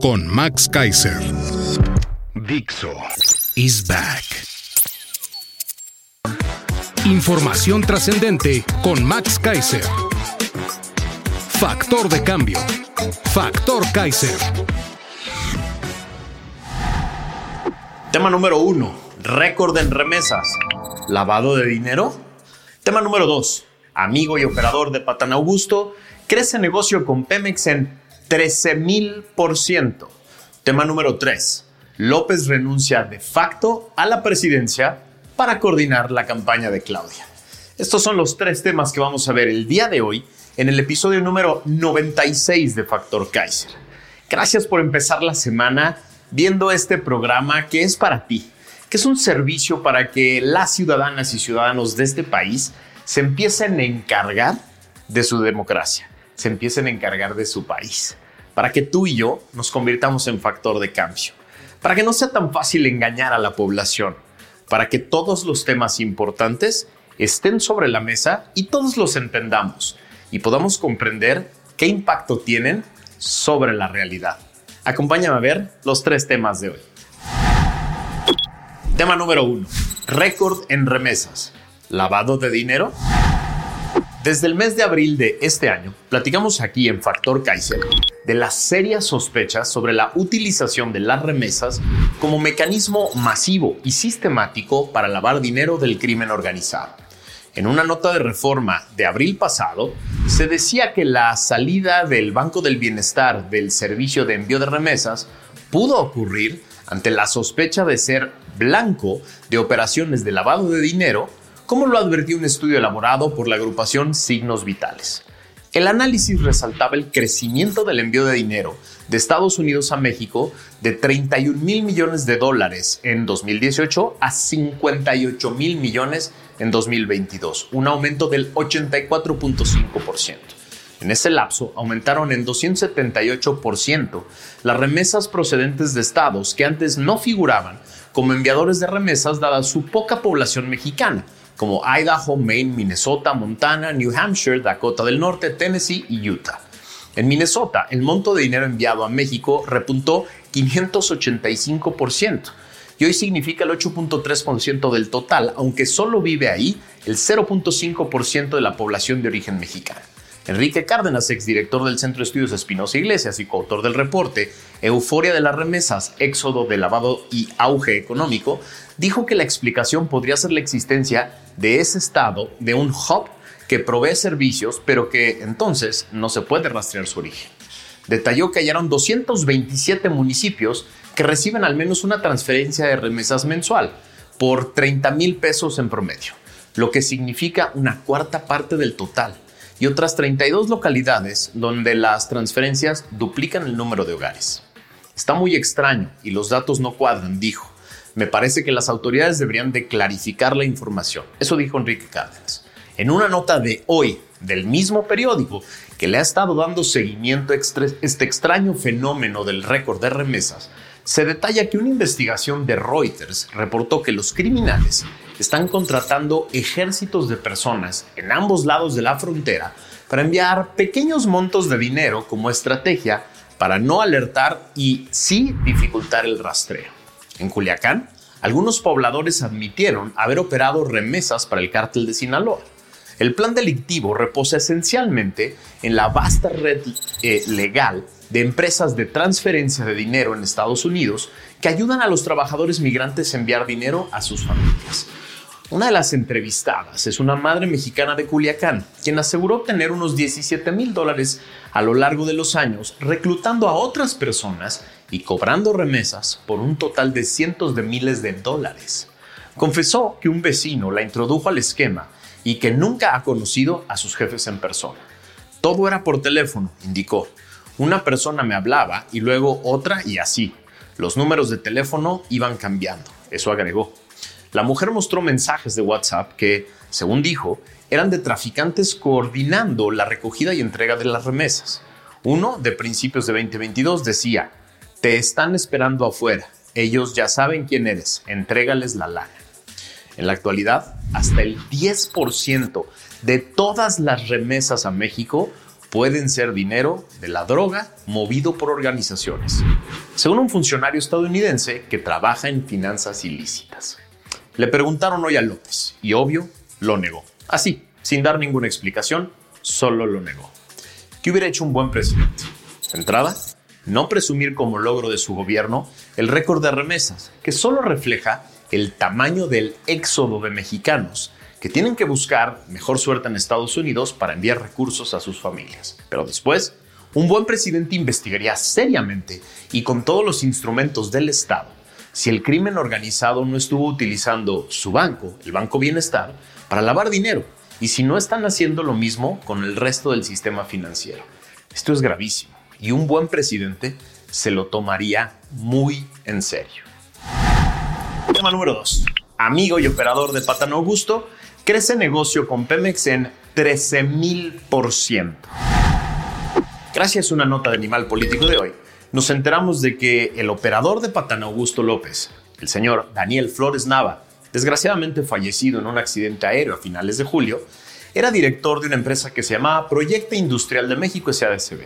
con Max Kaiser. Dixo is back. Información trascendente con Max Kaiser. Factor de cambio. Factor Kaiser. Tema número uno, récord en remesas. ¿Lavado de dinero? Tema número dos, amigo y operador de Patán Augusto, crece negocio con Pemex en 13.000%. Tema número 3. López renuncia de facto a la presidencia para coordinar la campaña de Claudia. Estos son los tres temas que vamos a ver el día de hoy en el episodio número 96 de Factor Kaiser. Gracias por empezar la semana viendo este programa que es para ti, que es un servicio para que las ciudadanas y ciudadanos de este país se empiecen a encargar de su democracia se empiecen a encargar de su país, para que tú y yo nos convirtamos en factor de cambio, para que no sea tan fácil engañar a la población, para que todos los temas importantes estén sobre la mesa y todos los entendamos y podamos comprender qué impacto tienen sobre la realidad. Acompáñame a ver los tres temas de hoy. Tema número uno. Récord en remesas. ¿Lavado de dinero? Desde el mes de abril de este año, platicamos aquí en Factor Kaiser de las serias sospechas sobre la utilización de las remesas como mecanismo masivo y sistemático para lavar dinero del crimen organizado. En una nota de reforma de abril pasado, se decía que la salida del Banco del Bienestar del servicio de envío de remesas pudo ocurrir ante la sospecha de ser blanco de operaciones de lavado de dinero como lo advirtió un estudio elaborado por la agrupación Signos Vitales. El análisis resaltaba el crecimiento del envío de dinero de Estados Unidos a México de 31 mil millones de dólares en 2018 a 58 mil millones en 2022, un aumento del 84.5%. En ese lapso aumentaron en 278% las remesas procedentes de estados que antes no figuraban como enviadores de remesas dada su poca población mexicana, como Idaho, Maine, Minnesota, Montana, New Hampshire, Dakota del Norte, Tennessee y Utah. En Minnesota, el monto de dinero enviado a México repuntó 585% y hoy significa el 8.3% del total, aunque solo vive ahí el 0.5% de la población de origen mexicana. Enrique Cárdenas, exdirector del Centro de Estudios Espinosa Iglesias y coautor del reporte Euforia de las remesas, éxodo de lavado y auge económico, dijo que la explicación podría ser la existencia de ese estado de un hub que provee servicios, pero que entonces no se puede rastrear su origen. Detalló que hallaron 227 municipios que reciben al menos una transferencia de remesas mensual por 30 mil pesos en promedio, lo que significa una cuarta parte del total y otras 32 localidades donde las transferencias duplican el número de hogares. Está muy extraño y los datos no cuadran, dijo. Me parece que las autoridades deberían de clarificar la información. Eso dijo Enrique Cárdenas. En una nota de hoy del mismo periódico que le ha estado dando seguimiento a este extraño fenómeno del récord de remesas, se detalla que una investigación de Reuters reportó que los criminales están contratando ejércitos de personas en ambos lados de la frontera para enviar pequeños montos de dinero como estrategia para no alertar y sí dificultar el rastreo. En Culiacán, algunos pobladores admitieron haber operado remesas para el cártel de Sinaloa. El plan delictivo reposa esencialmente en la vasta red eh, legal de empresas de transferencia de dinero en Estados Unidos que ayudan a los trabajadores migrantes a enviar dinero a sus familias. Una de las entrevistadas es una madre mexicana de Culiacán, quien aseguró obtener unos 17 mil dólares a lo largo de los años, reclutando a otras personas y cobrando remesas por un total de cientos de miles de dólares. Confesó que un vecino la introdujo al esquema y que nunca ha conocido a sus jefes en persona. Todo era por teléfono, indicó. Una persona me hablaba y luego otra y así. Los números de teléfono iban cambiando, eso agregó. La mujer mostró mensajes de WhatsApp que, según dijo, eran de traficantes coordinando la recogida y entrega de las remesas. Uno, de principios de 2022, decía, te están esperando afuera, ellos ya saben quién eres, entrégales la lana. En la actualidad, hasta el 10% de todas las remesas a México pueden ser dinero de la droga movido por organizaciones, según un funcionario estadounidense que trabaja en finanzas ilícitas. Le preguntaron hoy a López y obvio lo negó. Así, sin dar ninguna explicación, solo lo negó. ¿Qué hubiera hecho un buen presidente? entrada, no presumir como logro de su gobierno el récord de remesas, que solo refleja el tamaño del éxodo de mexicanos que tienen que buscar mejor suerte en Estados Unidos para enviar recursos a sus familias. Pero después, un buen presidente investigaría seriamente y con todos los instrumentos del Estado si el crimen organizado no estuvo utilizando su banco, el Banco Bienestar, para lavar dinero y si no están haciendo lo mismo con el resto del sistema financiero. Esto es gravísimo y un buen presidente se lo tomaría muy en serio. Tema número 2. Amigo y operador de Patano Augusto crece negocio con Pemex en 13 mil por ciento. Gracias a una nota de Animal Político de hoy, nos enteramos de que el operador de Patano Augusto López, el señor Daniel Flores Nava, desgraciadamente fallecido en un accidente aéreo a finales de julio, era director de una empresa que se llamaba Proyecto Industrial de México SADCB,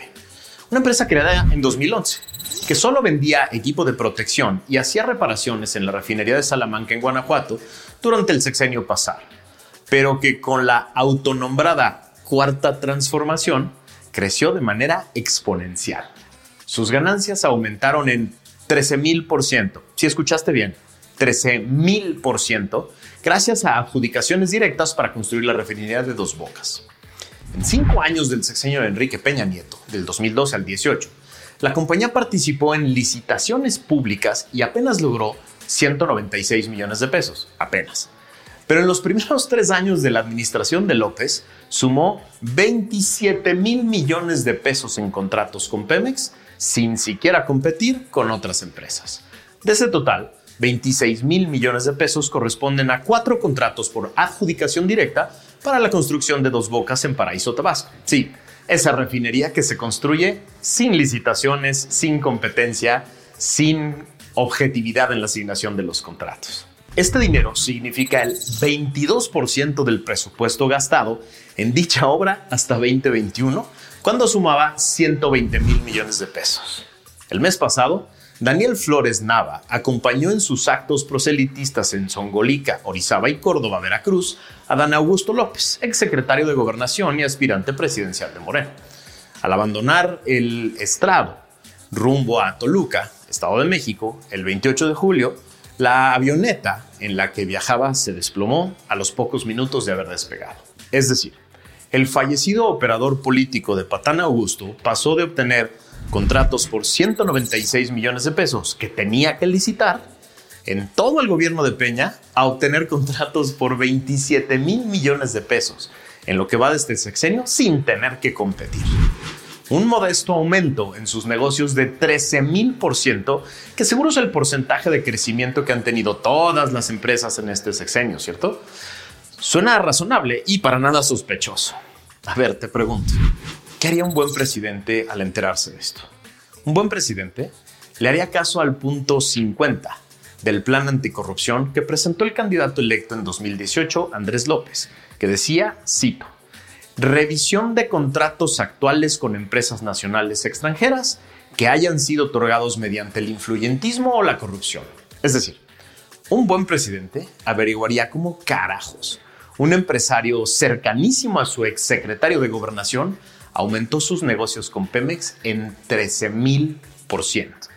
una empresa creada en 2011 que solo vendía equipo de protección y hacía reparaciones en la refinería de Salamanca en Guanajuato durante el sexenio pasado, pero que con la autonombrada cuarta transformación creció de manera exponencial. Sus ganancias aumentaron en 13 mil por ciento. Si escuchaste bien, 13 mil por ciento, gracias a adjudicaciones directas para construir la refinería de Dos Bocas. En cinco años del sexenio de Enrique Peña Nieto, del 2012 al 18, la compañía participó en licitaciones públicas y apenas logró 196 millones de pesos, apenas. Pero en los primeros tres años de la administración de López, sumó 27 mil millones de pesos en contratos con Pemex, sin siquiera competir con otras empresas. De ese total, 26 mil millones de pesos corresponden a cuatro contratos por adjudicación directa para la construcción de dos bocas en Paraíso Tabasco. Sí, esa refinería que se construye sin licitaciones, sin competencia, sin objetividad en la asignación de los contratos. Este dinero significa el 22% del presupuesto gastado en dicha obra hasta 2021, cuando sumaba 120 mil millones de pesos. El mes pasado, Daniel Flores Nava acompañó en sus actos proselitistas en Zongolica, Orizaba y Córdoba, Veracruz, a Dan Augusto López, exsecretario de Gobernación y aspirante presidencial de Moreno. Al abandonar el estrado rumbo a Toluca, Estado de México, el 28 de julio, la avioneta en la que viajaba se desplomó a los pocos minutos de haber despegado. Es decir, el fallecido operador político de Patán Augusto pasó de obtener contratos por 196 millones de pesos que tenía que licitar en todo el gobierno de Peña a obtener contratos por 27 mil millones de pesos en lo que va de este sexenio sin tener que competir. Un modesto aumento en sus negocios de 13 mil por ciento, que seguro es el porcentaje de crecimiento que han tenido todas las empresas en este sexenio, ¿cierto? Suena razonable y para nada sospechoso. A ver, te pregunto, ¿Qué haría un buen presidente al enterarse de esto? Un buen presidente le haría caso al punto 50 del plan anticorrupción que presentó el candidato electo en 2018, Andrés López, que decía, cito, revisión de contratos actuales con empresas nacionales extranjeras que hayan sido otorgados mediante el influyentismo o la corrupción. Es decir, un buen presidente averiguaría cómo carajos un empresario cercanísimo a su exsecretario de gobernación aumentó sus negocios con Pemex en 13 mil por ciento.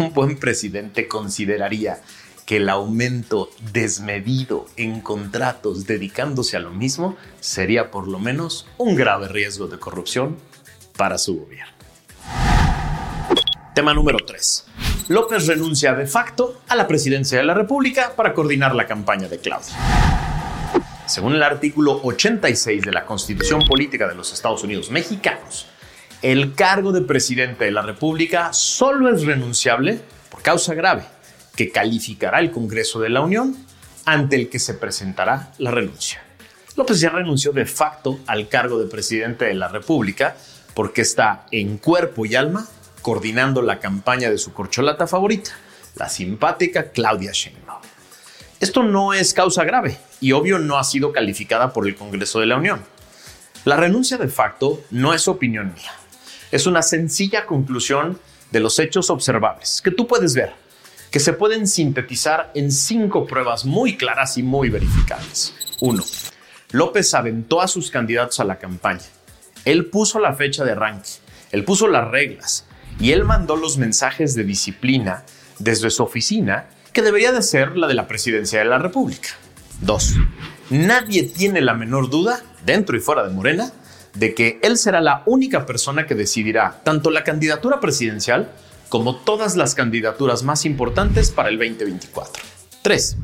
Un buen presidente consideraría que el aumento desmedido en contratos dedicándose a lo mismo sería por lo menos un grave riesgo de corrupción para su gobierno. Tema número 3. López renuncia de facto a la presidencia de la República para coordinar la campaña de Claudia. según el artículo 86 de la Constitución Política de los Estados Unidos Mexicanos, el cargo de presidente de la República solo es renunciable por causa grave que calificará el Congreso de la Unión ante el que se presentará la renuncia. López ya renunció de facto al cargo de presidente de la República porque está en cuerpo y alma coordinando la campaña de su corcholata favorita, la simpática Claudia Sheinbaum. Esto no es causa grave y obvio no ha sido calificada por el Congreso de la Unión. La renuncia de facto no es opinión mía. Es una sencilla conclusión de los hechos observables que tú puedes ver, que se pueden sintetizar en cinco pruebas muy claras y muy verificables. 1. López aventó a sus candidatos a la campaña. Él puso la fecha de arranque, él puso las reglas y él mandó los mensajes de disciplina desde su oficina que debería de ser la de la presidencia de la República. 2. Nadie tiene la menor duda, dentro y fuera de Morena, de que él será la única persona que decidirá tanto la candidatura presidencial como todas las candidaturas más importantes para el 2024. 3.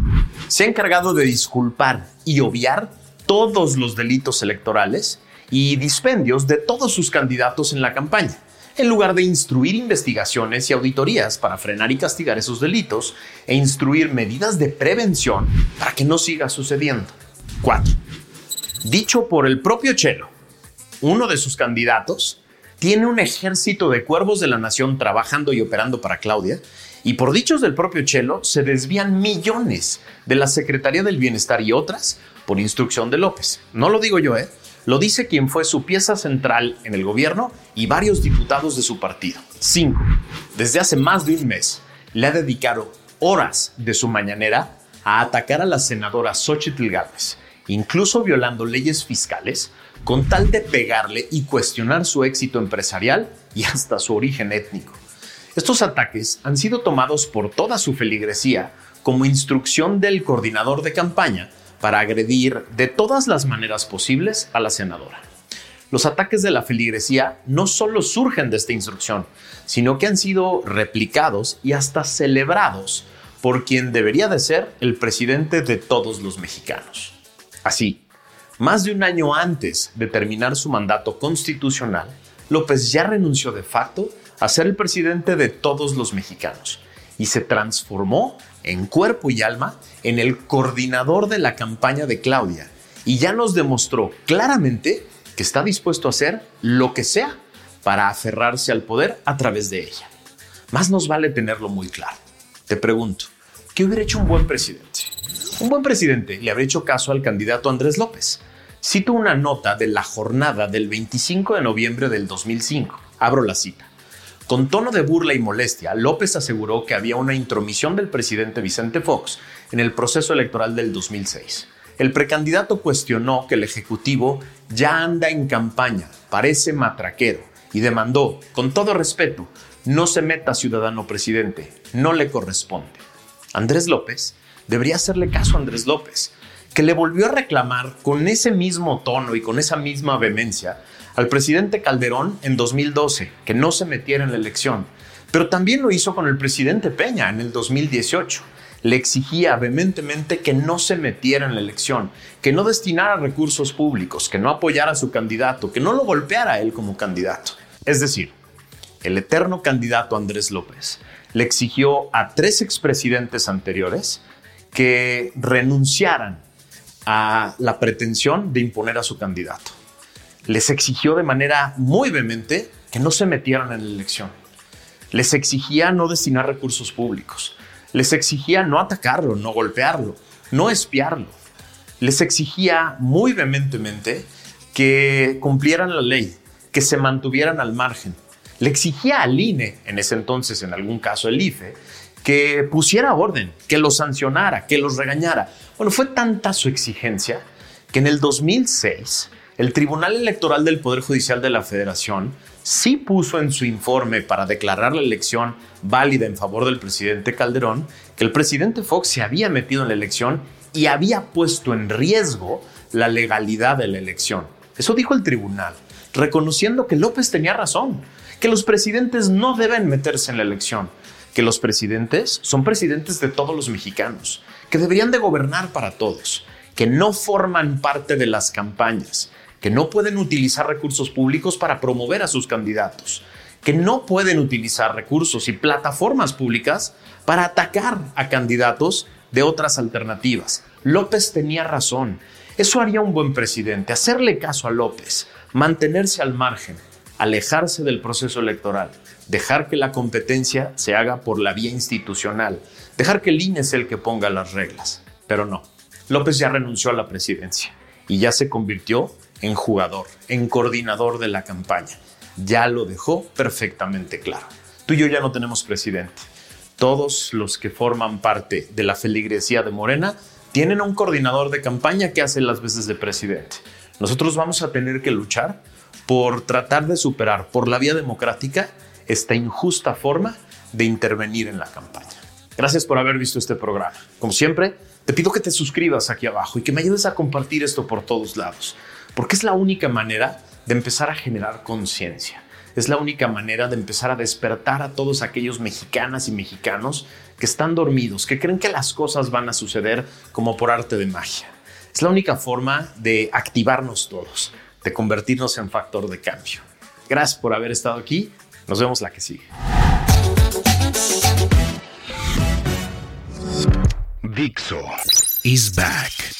Se ha encargado de disculpar y obviar todos los delitos electorales y dispendios de todos sus candidatos en la campaña en lugar de instruir investigaciones y auditorías para frenar y castigar esos delitos e instruir medidas de prevención para que no siga sucediendo. 4. Dicho por el propio Chelo, uno de sus candidatos tiene un ejército de cuervos de la nación trabajando y operando para Claudia, y por dichos del propio Chelo se desvían millones de la Secretaría del Bienestar y otras por instrucción de López. No lo digo yo, ¿eh? Lo dice quien fue su pieza central en el gobierno y varios diputados de su partido. 5. Desde hace más de un mes le ha dedicado horas de su mañanera a atacar a la senadora Xochitl Gálvez, incluso violando leyes fiscales, con tal de pegarle y cuestionar su éxito empresarial y hasta su origen étnico. Estos ataques han sido tomados por toda su feligresía como instrucción del coordinador de campaña para agredir de todas las maneras posibles a la senadora. Los ataques de la feligresía no solo surgen de esta instrucción, sino que han sido replicados y hasta celebrados por quien debería de ser el presidente de todos los mexicanos. Así, más de un año antes de terminar su mandato constitucional, López ya renunció de facto a ser el presidente de todos los mexicanos y se transformó en cuerpo y alma en el coordinador de la campaña de Claudia y ya nos demostró claramente que está dispuesto a hacer lo que sea para aferrarse al poder a través de ella. Más nos vale tenerlo muy claro. Te pregunto, ¿qué hubiera hecho un buen presidente? Un buen presidente le habría hecho caso al candidato Andrés López. Cito una nota de la jornada del 25 de noviembre del 2005. Abro la cita. Con tono de burla y molestia, López aseguró que había una intromisión del presidente Vicente Fox en el proceso electoral del 2006. El precandidato cuestionó que el Ejecutivo ya anda en campaña, parece matraquero, y demandó, con todo respeto, no se meta ciudadano presidente, no le corresponde. Andrés López debería hacerle caso a Andrés López, que le volvió a reclamar con ese mismo tono y con esa misma vehemencia al presidente Calderón en 2012 que no se metiera en la elección, pero también lo hizo con el presidente Peña en el 2018. Le exigía vehementemente que no se metiera en la elección, que no destinara recursos públicos, que no apoyara a su candidato, que no lo golpeara él como candidato. Es decir, el eterno candidato Andrés López le exigió a tres expresidentes anteriores que renunciaran a la pretensión de imponer a su candidato les exigió de manera muy vehemente que no se metieran en la elección. Les exigía no destinar recursos públicos. Les exigía no atacarlo, no golpearlo, no espiarlo. Les exigía muy vehementemente que cumplieran la ley, que se mantuvieran al margen. Le exigía al INE, en ese entonces, en algún caso el IFE, que pusiera orden, que los sancionara, que los regañara. Bueno, fue tanta su exigencia que en el 2006 el Tribunal Electoral del Poder Judicial de la Federación sí puso en su informe para declarar la elección válida en favor del presidente Calderón que el presidente Fox se había metido en la elección y había puesto en riesgo la legalidad de la elección. Eso dijo el tribunal, reconociendo que López tenía razón, que los presidentes no deben meterse en la elección, que los presidentes son presidentes de todos los mexicanos, que deberían de gobernar para todos que no forman parte de las campañas, que no pueden utilizar recursos públicos para promover a sus candidatos, que no pueden utilizar recursos y plataformas públicas para atacar a candidatos de otras alternativas. López tenía razón. Eso haría un buen presidente, hacerle caso a López, mantenerse al margen, alejarse del proceso electoral, dejar que la competencia se haga por la vía institucional, dejar que el INE sea el que ponga las reglas. Pero no, López ya renunció a la presidencia y ya se convirtió en jugador, en coordinador de la campaña. Ya lo dejó perfectamente claro. Tú y yo ya no tenemos presidente. Todos los que forman parte de la feligresía de Morena tienen un coordinador de campaña que hace las veces de presidente. Nosotros vamos a tener que luchar por tratar de superar por la vía democrática esta injusta forma de intervenir en la campaña. Gracias por haber visto este programa. Como siempre, te pido que te suscribas aquí abajo y que me ayudes a compartir esto por todos lados, porque es la única manera de empezar a generar conciencia. Es la única manera de empezar a despertar a todos aquellos mexicanas y mexicanos que están dormidos, que creen que las cosas van a suceder como por arte de magia. Es la única forma de activarnos todos, de convertirnos en factor de cambio. Gracias por haber estado aquí. Nos vemos la que sigue. Dixo is back.